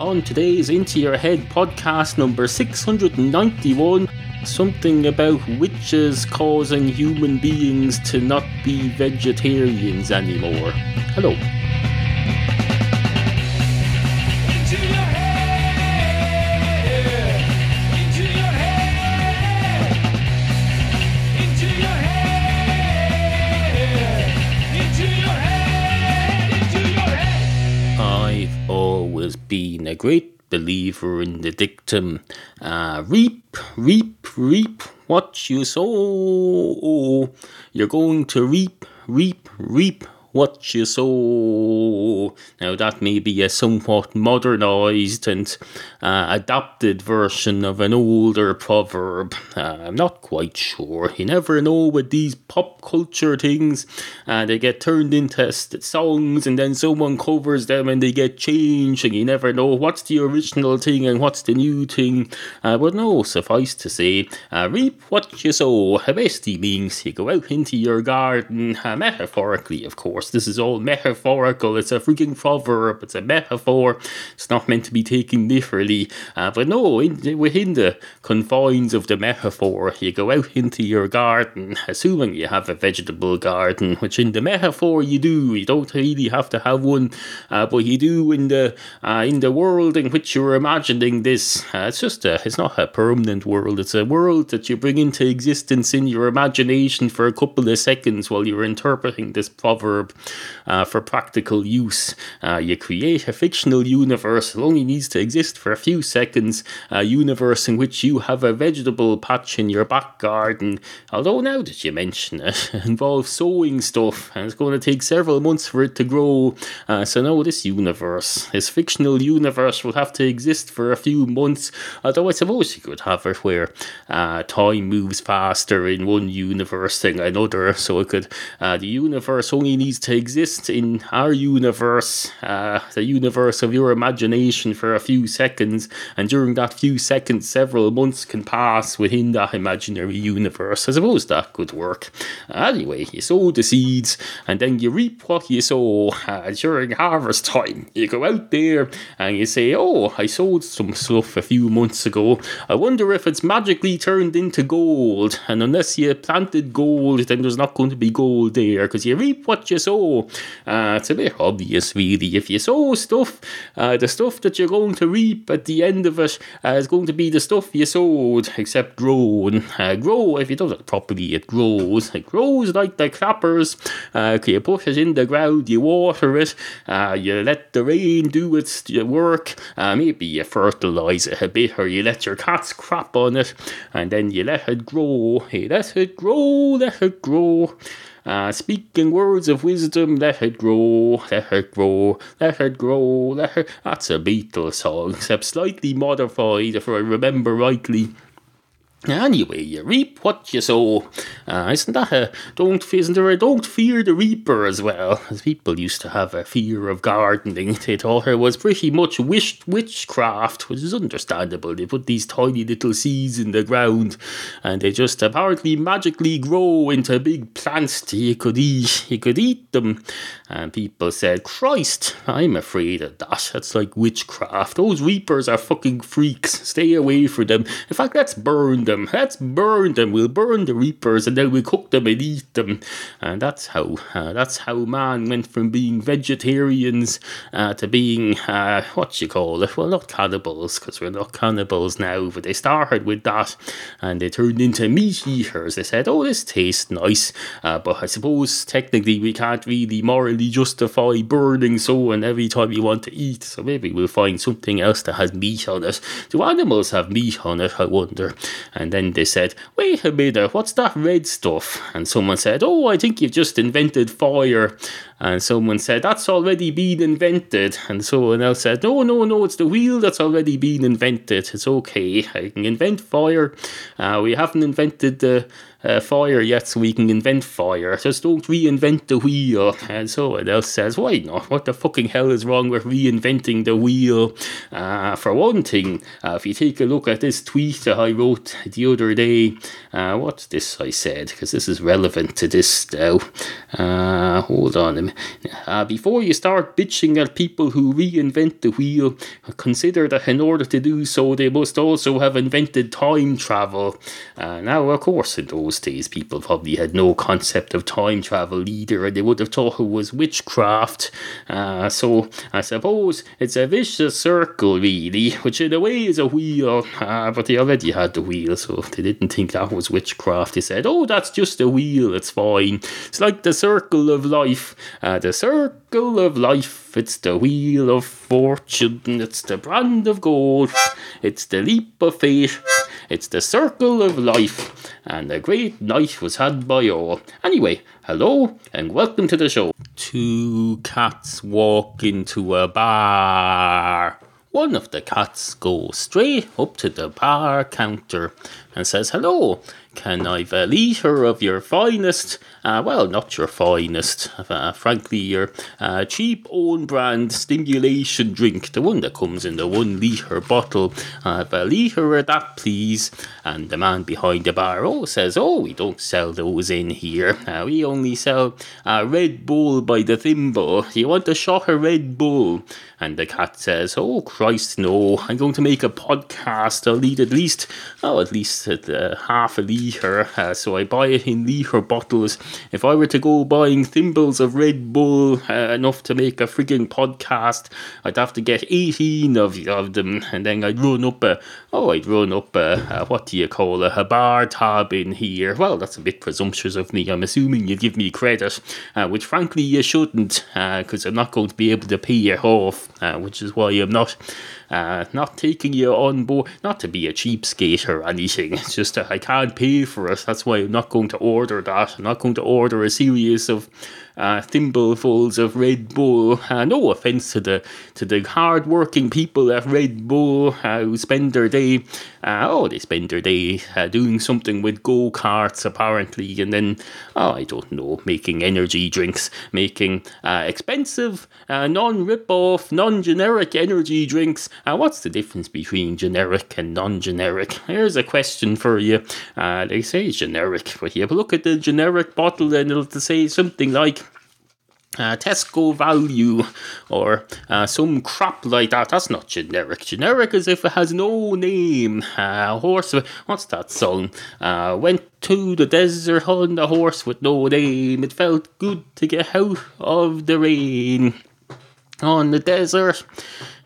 On today's Into Your Head podcast number 691, something about witches causing human beings to not be vegetarians anymore. Hello. Great believer in the dictum uh, reap, reap, reap what you sow. You're going to reap, reap, reap what you sow. Now, that may be a somewhat modernised and uh, adapted version of an older proverb. Uh, I'm not quite sure. You never know with these pop culture things. Uh, they get turned into songs and then someone covers them and they get changed, and you never know what's the original thing and what's the new thing. Uh, but no, suffice to say, uh, reap what you sow. Basically means you go out into your garden, uh, metaphorically, of course. This is all metaphorical. It's a freaking proverb. It's a metaphor. It's not meant to be taken literally. Uh, but no, in, within the confines of the metaphor, you go out into your garden, assuming you have a vegetable garden, which in the metaphor you do. You don't really have to have one, uh, but you do in the uh, in the world in which you're imagining this. Uh, it's just a, it's not a permanent world. It's a world that you bring into existence in your imagination for a couple of seconds while you're interpreting this proverb uh, for practical use. Uh, you create a fictional universe. It only needs to exist for a few seconds. A universe in which you have a vegetable patch in your back garden. Although now that you mention it, it involves sowing stuff, and it's going to take several months for it to grow. Uh, so now this universe, this fictional universe, will have to exist for a few months. Although I suppose you could have it where uh, time moves faster in one universe than another. So it could, uh, the universe only needs to exist in our universe, uh, the universe of your imagination, for a few seconds, and during that few seconds, several months can pass within that imaginary universe. I suppose that could work. Anyway, you sow the seeds, and then you reap what you sow uh, during harvest time. You go out there and you say, "Oh, I sowed some stuff a few months ago. I wonder if it's magically turned into gold." And unless you planted gold, then there's not going to be gold there because you reap what you sow. Uh, it's a bit obvious, really. If you sow stuff, uh, the stuff that you're going to reap at the end of it uh, is going to be the stuff you sowed, except grown. Uh, grow, if you do it properly, it grows. It grows like the clappers. Uh, you put it in the ground, you water it, uh, you let the rain do its work. Uh, maybe you fertilise it a bit, or you let your cats crap on it, and then you let it grow. You let it grow, let it grow. Uh, speaking words of wisdom, let it grow, let it grow, let it grow, let it. That's a Beatles song, except slightly modified, if I remember rightly. Anyway, you reap what you sow. Uh, isn't that a don't isn't there a don't fear the reaper as well? As people used to have a fear of gardening. They thought it was pretty much wish, witchcraft, which is understandable. They put these tiny little seeds in the ground, and they just apparently magically grow into big plants that you could eat. You could eat them, and people said, "Christ, I'm afraid of that. That's like witchcraft. Those reapers are fucking freaks. Stay away from them. In fact, let's burn them." Them. Let's burn them. We'll burn the reapers and then we'll cook them and eat them. And that's how uh, that's how man went from being vegetarians uh, to being uh, what you call it. Well, not cannibals because we're not cannibals now, but they started with that and they turned into meat eaters. They said, "Oh, this tastes nice," uh, but I suppose technically we can't really morally justify burning so and every time you want to eat. So maybe we'll find something else that has meat on it. Do animals have meat on it? I wonder. And then they said, Wait a minute, what's that red stuff? And someone said, Oh, I think you've just invented fire. And someone said, That's already been invented. And someone else said, No, no, no, it's the wheel that's already been invented. It's okay. I can invent fire. Uh, we haven't invented the uh, fire yet, so we can invent fire. Just don't reinvent the wheel. And someone else says, Why not? What the fucking hell is wrong with reinventing the wheel? Uh, for one thing, uh, if you take a look at this tweet that I wrote the other day, uh, what's this I said? Because this is relevant to this now. Uh, hold on a minute. Uh, before you start bitching at people who reinvent the wheel, consider that in order to do so, they must also have invented time travel. Uh, now, of course, in those days, people probably had no concept of time travel either, and they would have thought it was witchcraft. Uh, so, I suppose it's a vicious circle, really, which in a way is a wheel, uh, but they already had the wheel, so they didn't think that was witchcraft. They said, oh, that's just a wheel, it's fine. It's like the circle of life. Uh, the circle of life, it's the wheel of fortune, it's the brand of gold, it's the leap of faith, it's the circle of life, and a great night was had by all. Anyway, hello and welcome to the show. Two cats walk into a bar. One of the cats goes straight up to the bar counter and says, Hello, can I have a litre of your finest? Uh, well, not your finest, uh, frankly, your uh, cheap own brand stimulation drink, the one that comes in the one litre bottle. I have a litre of that, please. And the man behind the bar oh, says, Oh, we don't sell those in here. Uh, we only sell uh, Red Bull by the thimble. You want a shot of Red Bull? And the cat says, Oh, Christ, no. I'm going to make a podcast. I'll need at least, oh, at least uh, half a litre. Uh, so I buy it in litre bottles. If I were to go buying thimbles of Red Bull, uh, enough to make a frigging podcast, I'd have to get 18 of, of them. And then I'd run up a, oh, I'd run up a, what do you call a bar tab in here. Well, that's a bit presumptuous of me. I'm assuming you'd give me credit, uh, which frankly you shouldn't, because I'm not going to be able to pay you off, uh, which is why I'm not uh, not taking you on board, not to be a cheapskate or anything. It's just that I can't pay for it. That's why I'm not going to order that. I'm not going to order a series of uh, thimblefuls of Red Bull. Uh, no offense to the to the hard-working people at Red Bull uh, who spend their day, uh, oh, they spend their day uh, doing something with go karts apparently, and then oh, I don't know, making energy drinks, making uh, expensive, non-rip-off, non-generic energy drinks. what's the difference between generic and non-generic? Here's a question for you. they say generic, but you look at the generic bottle and it'll say something like uh, Tesco value or uh, some crap like that. That's not generic. Generic is if it has no name. Uh, horse, what's that song? Uh, went to the desert on the horse with no name. It felt good to get out of the rain on the desert.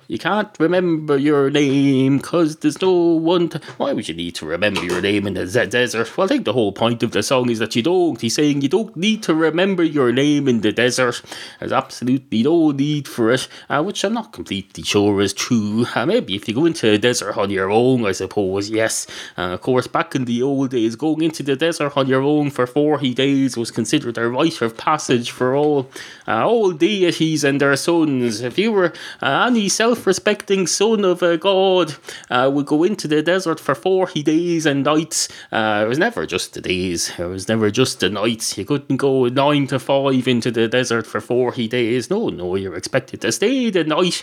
You can't remember your name because there's no one to. Why would you need to remember your name in the desert? Well, I think the whole point of the song is that you don't. He's saying you don't need to remember your name in the desert. There's absolutely no need for it, uh, which I'm not completely sure is true. Uh, maybe if you go into the desert on your own, I suppose, yes. Uh, of course, back in the old days, going into the desert on your own for 40 days was considered a rite of passage for all, uh, all deities and their sons. If you were uh, any self self-respecting son of a god uh, would go into the desert for 40 days and nights. Uh, it was never just the days. It was never just the nights. You couldn't go 9 to 5 into the desert for 40 days. No, no, you're expected to stay the night.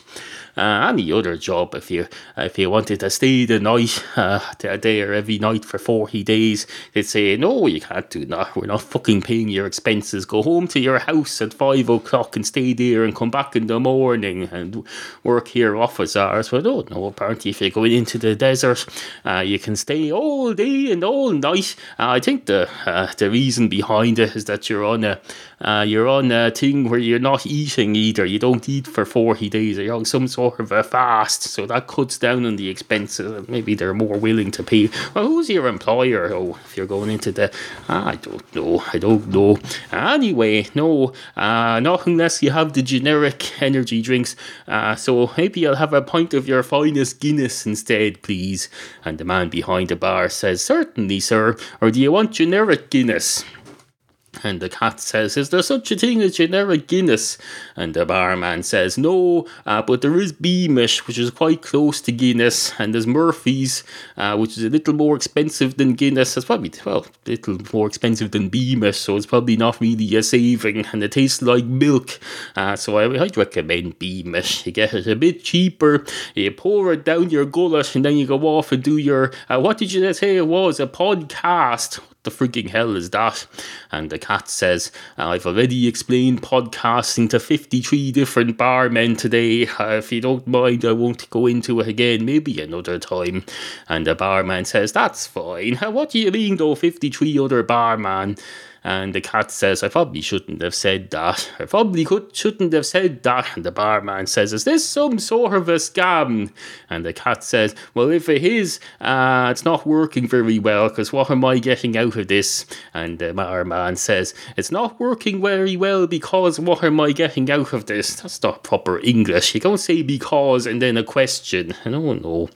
Uh, any other job, if you if you wanted to stay the night uh, or every night for 40 days, they'd say, no, you can't do that. We're not fucking paying your expenses. Go home to your house at 5 o'clock and stay there and come back in the morning and work here office hours. But oh no, apparently if you're going into the desert, uh, you can stay all day and all night. Uh, I think the uh, the reason behind it is that you're on a uh, you're on a thing where you're not eating either. You don't eat for 40 days. Or you're on some sort of a fast. So that cuts down on the expenses. Maybe they're more willing to pay. Well, who's your employer? Oh, if you're going into the. I don't know. I don't know. Anyway, no. Uh, not unless you have the generic energy drinks. Uh, so maybe I'll have a pint of your finest Guinness instead, please. And the man behind the bar says, Certainly, sir. Or do you want generic Guinness? And the cat says, Is there such a thing as generic Guinness? And the barman says, No, uh, but there is Beamish, which is quite close to Guinness, and there's Murphy's, uh, which is a little more expensive than Guinness. It's probably, well, a little more expensive than Beamish, so it's probably not really a saving, and it tastes like milk. Uh, so I, I'd recommend Beamish. You get it a bit cheaper, you pour it down your gullet, and then you go off and do your, uh, what did you say it was? A podcast the freaking hell is that? And the cat says, I've already explained podcasting to 53 different barmen today. If you don't mind, I won't go into it again, maybe another time. And the barman says, That's fine. What do you mean, though, 53 other barman? And the cat says, I probably shouldn't have said that. I probably could, shouldn't have said that. And the barman says, Is this some sort of a scam? And the cat says, Well, if it is, uh, it's not working very well because what am I getting out of this? And the barman says, It's not working very well because what am I getting out of this? That's not proper English. You don't say because and then a question. I don't know.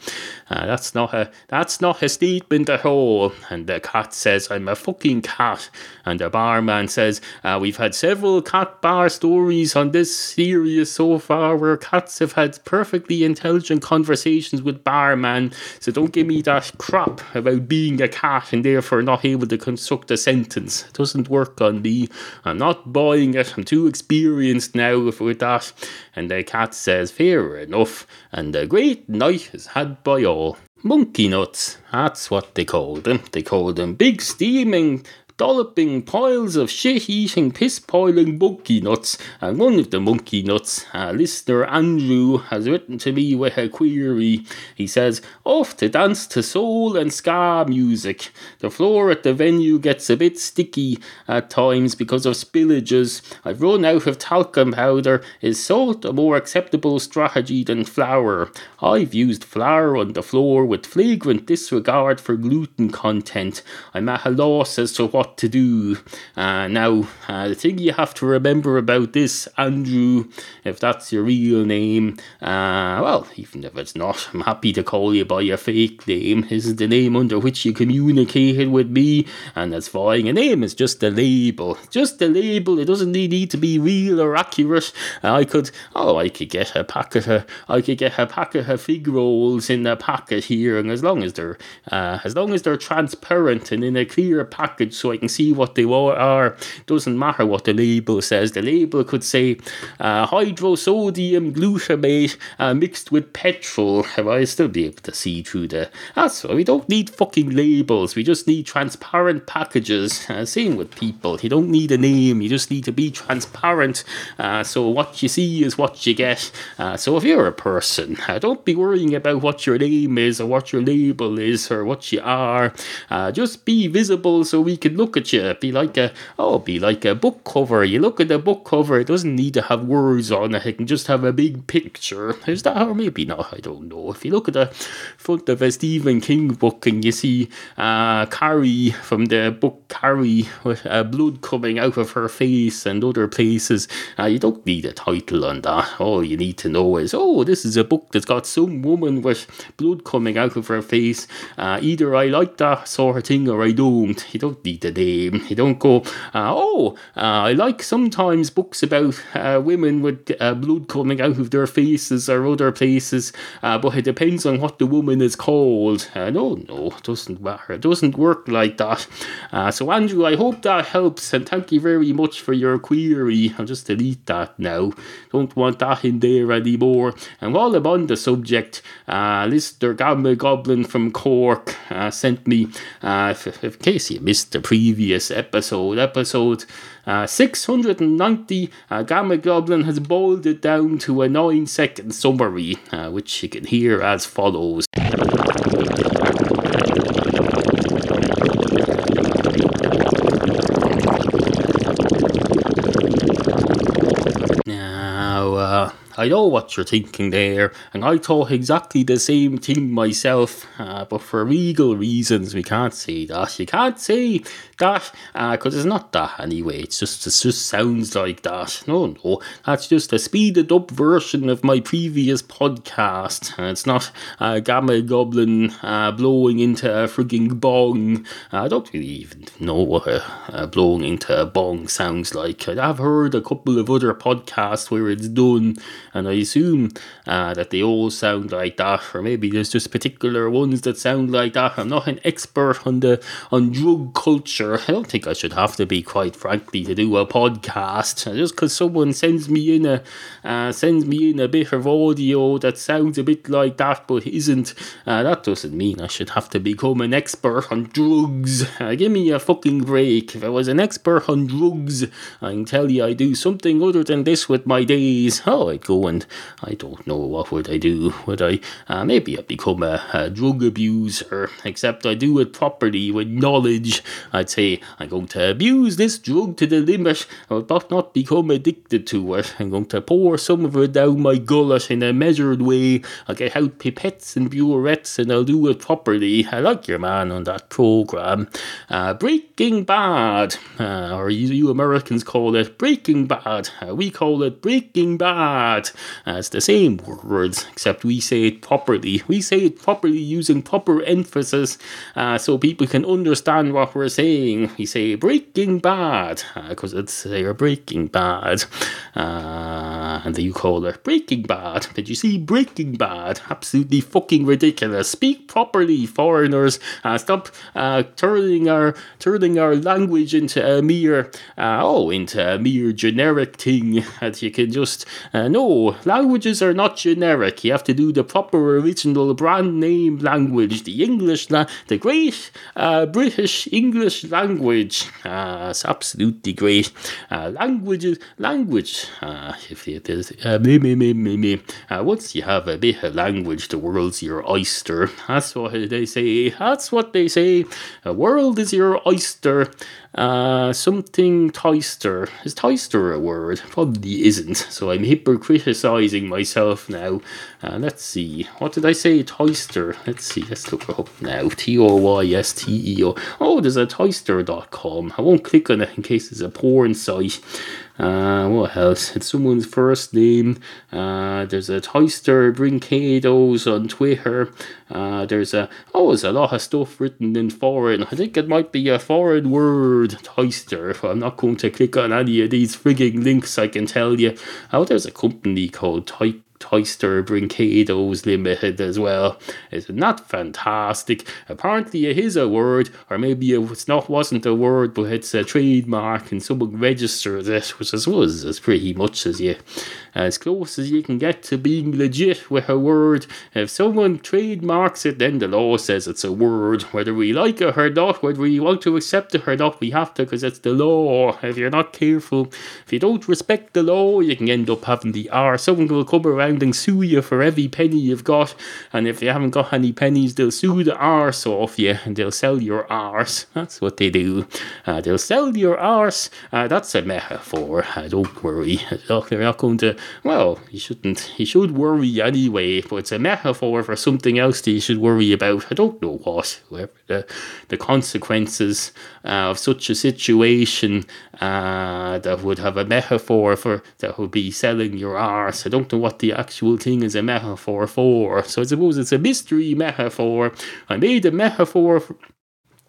Uh, that's not a that's not a statement at all. And the cat says, "I'm a fucking cat." And the barman says, uh, "We've had several cat bar stories on this series so far, where cats have had perfectly intelligent conversations with barman. So don't give me that crap about being a cat and therefore not able to construct a sentence. It doesn't work on me. I'm not buying it. I'm too experienced now with that." And the cat says, "Fair enough." And a great night is had by all. Monkey nuts, that's what they called them. They called them big steaming dolloping piles of shit eating, piss piling monkey nuts. And one of the monkey nuts, uh, listener Andrew, has written to me with a query. He says, Off to dance to soul and ska music. The floor at the venue gets a bit sticky at times because of spillages. I've run out of talcum powder. Is salt a more acceptable strategy than flour? I've used flour on the floor with flagrant disregard for gluten content. I'm at a loss as to what to do. Uh, now, uh, the thing you have to remember about this, Andrew, if that's your real name, uh, well, even if it's not, I'm happy to call you by your fake name. This is the name under which you communicated with me, and that's fine. A name is just a label, just a label. It doesn't need to be real or accurate. I could, oh, I could get a packet of, I could get a packet of fig rolls in a packet here, and as long as they're, uh, as long as they're transparent and in a clear package, so I can see what they are. Doesn't matter what the label says. The label could say uh, hydrosodium glutamate uh, mixed with petrol. Have I still be able to see through the. That's why we don't need fucking labels. We just need transparent packages. Uh, same with people. You don't need a name. You just need to be transparent. Uh, so what you see is what you get. Uh, so if you're a person, uh, don't be worrying about what your name is or what your label is or what you are. Just be visible so we can look at you. Be like a oh, be like a book cover. You look at the book cover. It doesn't need to have words on it. It can just have a big picture. Is that or maybe not? I don't know. If you look at the front of a Stephen King book and you see uh, Carrie from the book Carrie with uh, blood coming out of her face and other places, uh, you don't need a title on that. All you need to know is oh, this is a book that's got some woman with blood coming out of her face. Uh, either I like that sort of thing or I don't. You don't need the You don't go, uh, oh, uh, I like sometimes books about uh, women with uh, blood coming out of their faces or other places, uh, but it depends on what the woman is called. Uh, no, no, it doesn't matter. It doesn't work like that. So, Andrew, I hope that helps, and thank you very much for your query. I'll just delete that now. Don't want that in there anymore. And while I'm on the subject, uh, listener Gamma Goblin from Cork sent me, if, in case you missed the previous episode, episode uh, 690, uh, Gamma Goblin has boiled it down to a 9 second summary, uh, which you can hear as follows. Now, uh, I know what you're thinking there, and I thought exactly the same thing myself, uh, but for legal reasons we can't say that. You can't say that, because it's not that anyway, it's just, it just sounds like that. No, no, that's just a speeded up version of my previous podcast. Uh, it's not uh, Gamma Goblin uh, blowing into a frigging bong. I don't really even know what a, a blowing into a bong sounds like. I've heard a couple of other podcasts where it's done, and I assume uh, that they all sound like that, or maybe there's just particular ones that sound like that. I'm not an expert on the on drug culture. I don't think I should have to be, quite frankly, to do a podcast. Just because someone sends me in a uh, sends me in a bit of audio that sounds a bit like that but isn't, uh, that doesn't mean I should have to become an expert on drugs. Uh, give me a fucking break. If I was an expert on drugs, I can tell you I do something other than this with my days. Oh, I'd go and I don't know what would I do. Would I? Uh, maybe I'd become a, a drug abuser. Except I do it properly with knowledge. I'd say I'm going to abuse this drug to the limit, but not become addicted to it. I'm going to pour some of it down my gullet in a measured way. I'll get out pipettes and burettes and I'll do it properly. I like your man on that program. Uh, Breaking Bad, uh, or you, you Americans call it Breaking Bad. Uh, we call it Breaking Bad. Uh, it's the same words, except we say it properly. We say it properly using proper emphasis uh, so people can understand what we're saying. We say Breaking Bad because it's they're Breaking Bad. Uh, and you call it Breaking Bad. Did you see Breaking Bad? Absolutely fucking ridiculous. Speak properly, foreigners. Uh, stop uh, turning our turning our language into a mere uh, oh into a mere generic thing that you can just uh, no languages are not generic. You have to do the proper original brand name language, the English, la- the great uh, British English language. Uh, it's absolutely great. Uh, languages, language. Uh, if it is, uh, me, me, me, me, me. Uh, once you have a bit of language, the world's your oyster. That's what they say. That's what they say. The world is your oyster. Uh, something toister. Is toister a word? Probably isn't. So I'm hypocriticizing myself now. Uh, let's see. What did I say? Toister. Let's see. Let's look up now. T O Y S T E O. Oh, there's a toister.com. I won't click on it in case it's a porn site. Uh, what else? It's someone's first name. Uh, there's a Toyster Brincados on Twitter. Uh, there's a oh, there's a lot of stuff written in foreign. I think it might be a foreign word, Toyster. I'm not going to click on any of these frigging links. I can tell you. Oh, there's a company called Toy. Toyster Brincados Limited as well. Isn't that fantastic? Apparently it is a word, or maybe it's not wasn't a word, but it's a trademark and someone registered it, which I suppose is pretty much as you as close as you can get to being legit with a word. If someone trademarks it, then the law says it's a word. Whether we like it or not, whether we want to accept it or not, we have to because it's the law. If you're not careful, if you don't respect the law, you can end up having the R. Someone will come around and sue you for every penny you've got, and if you haven't got any pennies, they'll sue the arse off you and they'll sell your arse. That's what they do. Uh, they'll sell your arse. Uh, that's a metaphor. Uh, don't worry. They're not going to. Well, you shouldn't. You should worry anyway, but it's a metaphor for something else that you should worry about. I don't know what. Whatever the, the consequences uh, of such a situation uh, that would have a metaphor for that would be selling your arse. I don't know what the actual thing is a metaphor for. So I suppose it's a mystery metaphor. I made a metaphor.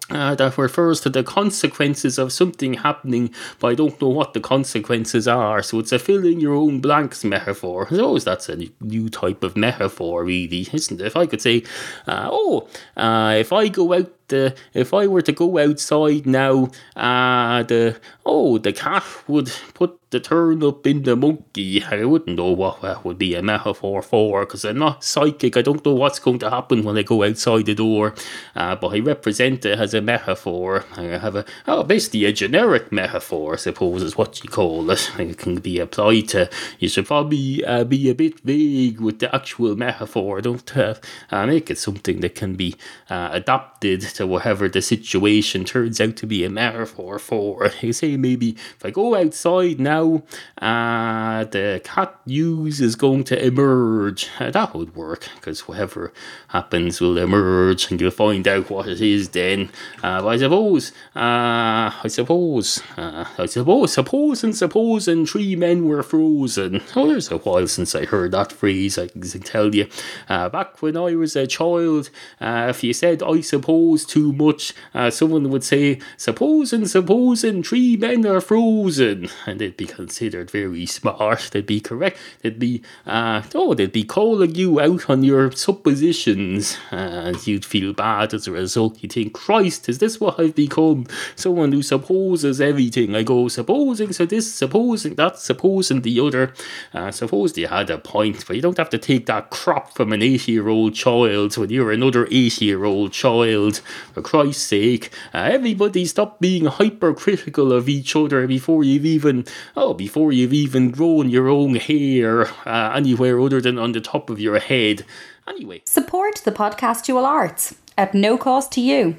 Uh, that refers to the consequences of something happening, but I don't know what the consequences are. So it's a fill in your own blanks metaphor. I suppose that's a new type of metaphor, really, isn't it? If I could say, uh, oh, uh, if I go out the if I were to go outside now, uh the oh the cat would put the turnip in the monkey. I wouldn't know what that would be a metaphor for because I'm not psychic. I don't know what's going to happen when I go outside the door, uh, but I represent it as a metaphor. I have a oh basically a generic metaphor, I suppose is what you call it. It can be applied to. You should probably uh, be a bit vague with the actual metaphor. Don't uh, uh, make it something that can be uh, adapted to whatever the situation turns out to be a metaphor for. You say maybe if I go outside now, uh, the cat news is going to emerge. Uh, that would work because whatever happens will emerge and you'll find out what it is then. Uh, I suppose, uh, I suppose, uh, I suppose, suppose and suppose and three men were frozen. Oh, there's a while since I heard that phrase, I can tell you. Uh, back when I was a child, uh, if you said I suppose too much, uh, someone would say, supposing, supposing three men are frozen. And they'd be considered very smart. They'd be correct. They'd be, uh, oh, they'd be calling you out on your suppositions. And you'd feel bad as a result. You'd think, Christ, is this what I've become? Someone who supposes everything. I go, supposing so this, supposing that, supposing the other. Uh, suppose they had a point, but you don't have to take that crop from an 80 year old child when you're another 80 year old child. For Christ's sake, uh, everybody stop being hypercritical of each other before you've even, oh, before you've even grown your own hair uh, anywhere other than on the top of your head. Anyway. Support the podcastual arts at no cost to you.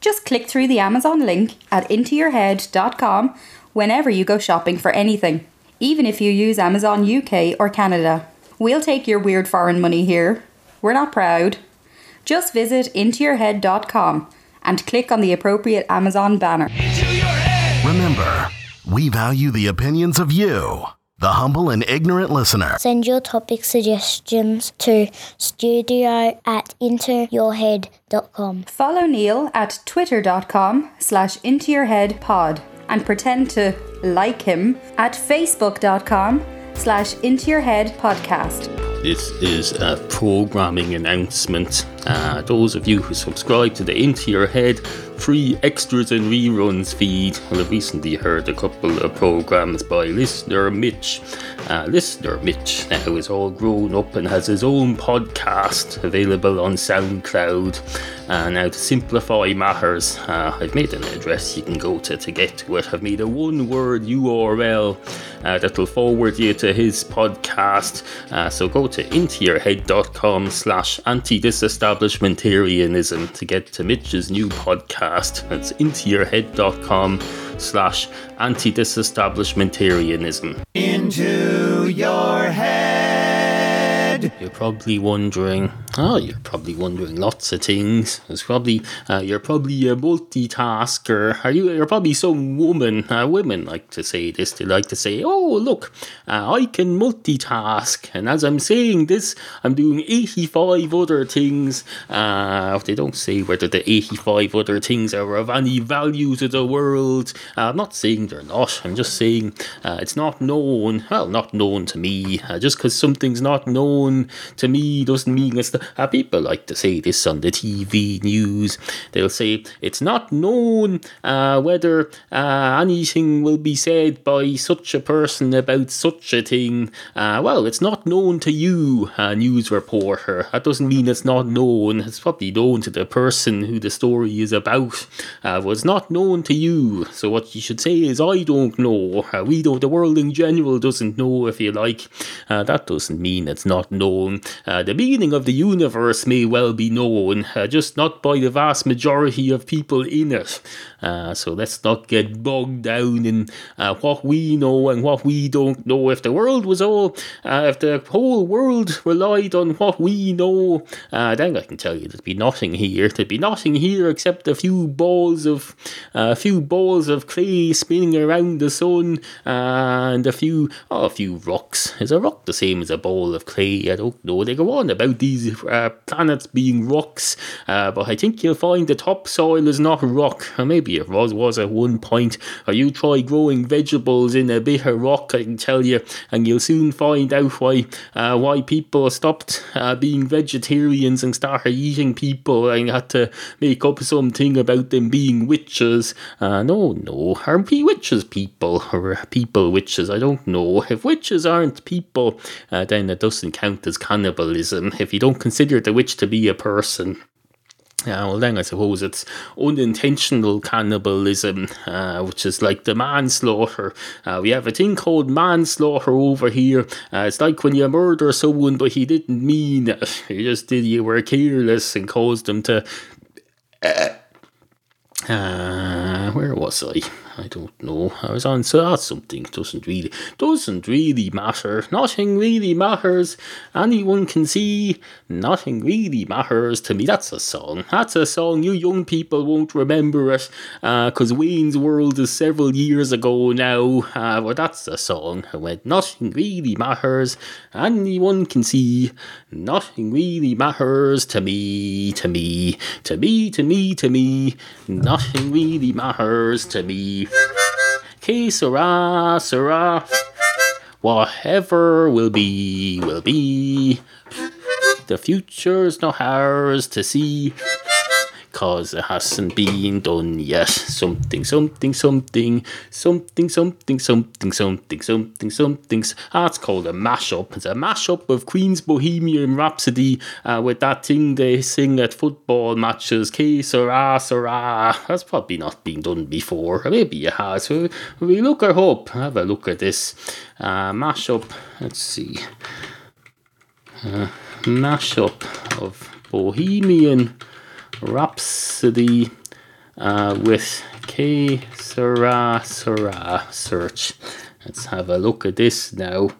Just click through the Amazon link at intoyourhead.com whenever you go shopping for anything, even if you use Amazon UK or Canada. We'll take your weird foreign money here. We're not proud. Just visit intoyourhead.com and click on the appropriate Amazon banner. Into your head. Remember, we value the opinions of you, the humble and ignorant listener. Send your topic suggestions to studio at intoyourhead.com. Follow Neal at twitter.com slash intoyourheadpod and pretend to like him at facebook.com slash into your head podcast. This is a programming announcement. Uh, those of you who subscribe to the Into Your Head free extras and reruns feed will have recently heard a couple of programs by listener Mitch. Uh, listener Mitch now is all grown up and has his own podcast available on SoundCloud. Uh, now, to simplify matters, uh, I've made an address you can go to to get to it. I've made a one word URL uh, that'll forward you to his podcast. Uh, so go to intoyourhead.com slash anti-disestablishmentarianism to get to Mitch's new podcast. That's intoyourhead.com slash anti-disestablishmentarianism. Into your head. Probably wondering, oh, you're probably wondering lots of things. It's probably, uh, you're probably a multitasker. Are you? You're probably some woman. Uh, women like to say this. They like to say, oh, look, uh, I can multitask. And as I'm saying this, I'm doing 85 other things. Uh, they don't say whether the 85 other things are of any value to the world. Uh, I'm not saying they're not. I'm just saying uh, it's not known. Well, not known to me. Just because something's not known to me doesn't mean it's the. Uh, people like to say this on the TV news. They'll say it's not known uh, whether uh, anything will be said by such a person about such a thing. Uh, well, it's not known to you, uh, news reporter. That doesn't mean it's not known. It's probably known to the person who the story is about. Uh, it's not known to you. So what you should say is, I don't know. Uh, we don't. The world in general doesn't know. If you like, that doesn't mean it's not known. Uh, the beginning of the universe may well be known, uh, just not by the vast majority of people in it. Uh, so let's not get bogged down in uh, what we know and what we don't know. If the world was all, uh, if the whole world relied on what we know, uh, then I can tell you there'd be nothing here. There'd be nothing here except a few balls of, uh, a few balls of clay spinning around the sun, and a few, oh, a few rocks. Is a rock the same as a ball of clay? I don't know. They go on about these uh, planets being rocks, uh, but I think you'll find the topsoil is not rock. Or maybe was was at one point. Or you try growing vegetables in a bit of rock, I can tell you, and you'll soon find out why uh, why people stopped uh, being vegetarians and started eating people and had to make up something about them being witches. Uh, no, no, are pe- witches people or people witches? I don't know. If witches aren't people, uh, then it doesn't count as cannibalism. If you don't consider the witch to be a person. Yeah, well, then I suppose it's unintentional cannibalism, uh, which is like the manslaughter. Uh, we have a thing called manslaughter over here. Uh, it's like when you murder someone, but he didn't mean it. You just did, you were careless and caused them to. Uh, where was I? I don't know. I was that's something. Doesn't really doesn't really matter. Nothing really matters. Anyone can see. Nothing really matters to me. That's a song. That's a song. You young people won't remember it because Wayne's World is several years ago now. Uh, but that's a song. I went. Nothing really matters. Anyone can see. Nothing really matters to me. To me. To me. To me. To me. Nothing really matters to me. Que sera, sera. Whatever will be, will be. The future's not ours to see. Cause it hasn't been done yet. Something, something, something, something, something, something, something, something, something. That's called a mashup. It's a mashup of Queen's Bohemian Rhapsody uh, with that thing they sing at football matches. Que sera, sera. That's probably not been done before. Maybe it has. So we look her up. Have a look at this uh, mashup. Let's see. Uh, mashup of Bohemian Rhapsody uh, with Que Sera Sera search. Let's have a look at this now.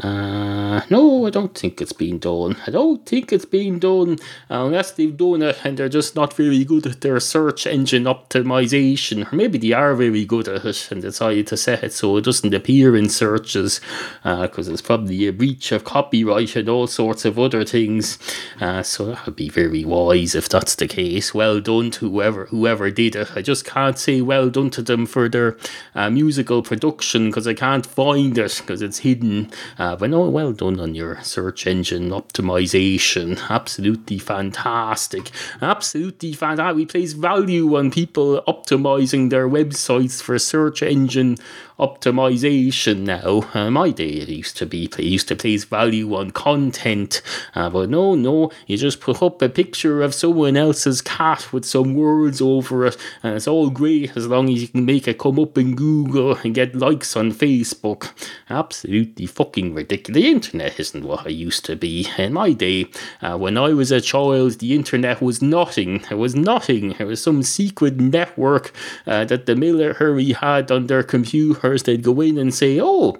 Uh, no, I don't think it's been done. I don't think it's been done unless they've done it and they're just not very good at their search engine optimization. Or maybe they are very good at it and decided to set it so it doesn't appear in searches because uh, it's probably a breach of copyright and all sorts of other things. Uh, so that would be very wise if that's the case. Well done to whoever whoever did it. I just can't say well done to them for their uh, musical production because I can't find it because it's hidden. Uh, but no, well done on your search engine optimization. Absolutely fantastic. Absolutely fantastic. We place value on people optimizing their websites for search engine optimization now. Uh, my day it used to be it used to place value on content, uh, but no, no, you just put up a picture of someone else's cat with some words over it, and it's all great as long as you can make it come up in Google and get likes on Facebook. Absolutely fucking ridiculous. The internet isn't what it used to be. In my day, uh, when I was a child, the internet was nothing. It was nothing. It was some secret network uh, that the military had on their computers. they'd go in and say, "Oh,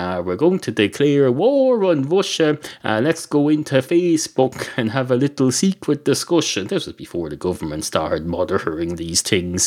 uh, we're going to declare war on Russia. Uh, let's go into Facebook and have a little secret discussion." This was before the government started monitoring these things.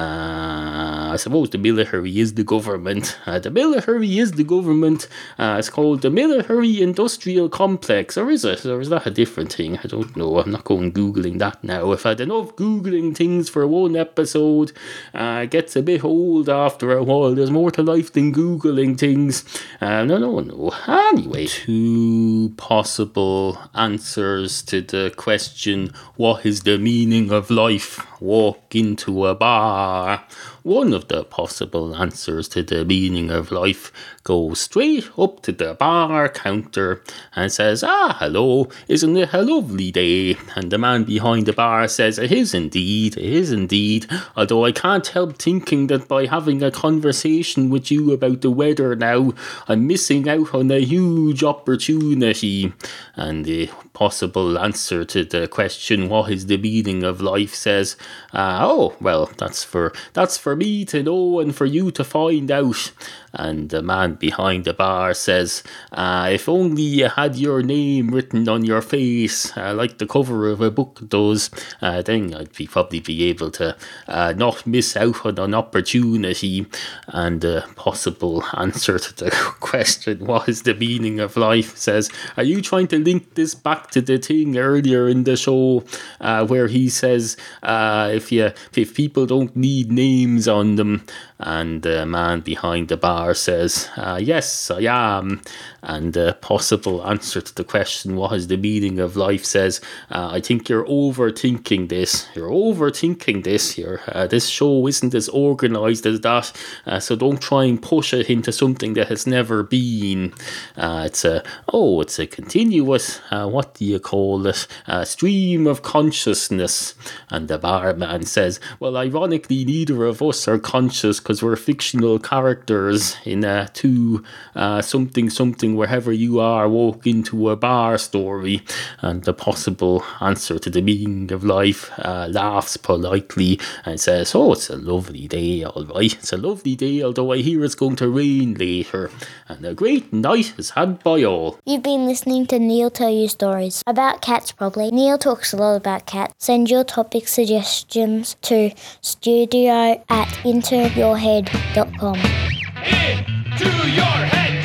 Uh, I suppose the military is the government. Uh, the military is the government. It's called the military industrial complex, or is it? Or is that a different thing? I don't know. I'm not going googling that now. I've had enough googling things for one episode, uh, it gets a bit old after a while. There's more to life than googling things. Uh, no, no, no. Anyway, two possible answers to the question: What is the meaning of life? Walk into a bar. One of the possible answers to the meaning of life goes straight up to the bar counter and says, Ah, hello, isn't it a lovely day? And the man behind the bar says, It is indeed, it is indeed. Although I can't help thinking that by having a conversation with you about the weather now, I'm missing out on a huge opportunity. And the possible answer to the question, What is the meaning of life? says, uh, Oh, well, that's for that's for me to know and for you to find out. And the man behind the bar says, uh, If only you had your name written on your face, uh, like the cover of a book does, uh, then I'd be, probably be able to not miss out on an opportunity. And the possible answer to the question, What is the meaning of life? says, Are you trying to link this back to the thing earlier in the show where he says, if you if people don't need names on them, and the man behind the bar says, uh, Yes, I am. And the possible answer to the question, What is the meaning of life? says, uh, I think you're overthinking this. You're overthinking this. You're, uh, this show isn't as organized as that. Uh, so don't try and push it into something that has never been. Uh, it's a, oh, it's a continuous, uh, what do you call it? Stream of consciousness. And the barman says, Well, ironically, neither of us are conscious because we're fictional characters in a two uh, something something wherever you are walk into a bar story and the possible answer to the meaning of life, uh, laughs politely and says, Oh, it's a lovely day, all right. It's a lovely day, although I hear it's going to rain later. And a great night is had by all. You've been listening to Neal tell you stories about cats, probably. Neal talks a lot about cats. Send your topic suggestions to studio at intoyourhead.com. Into your head.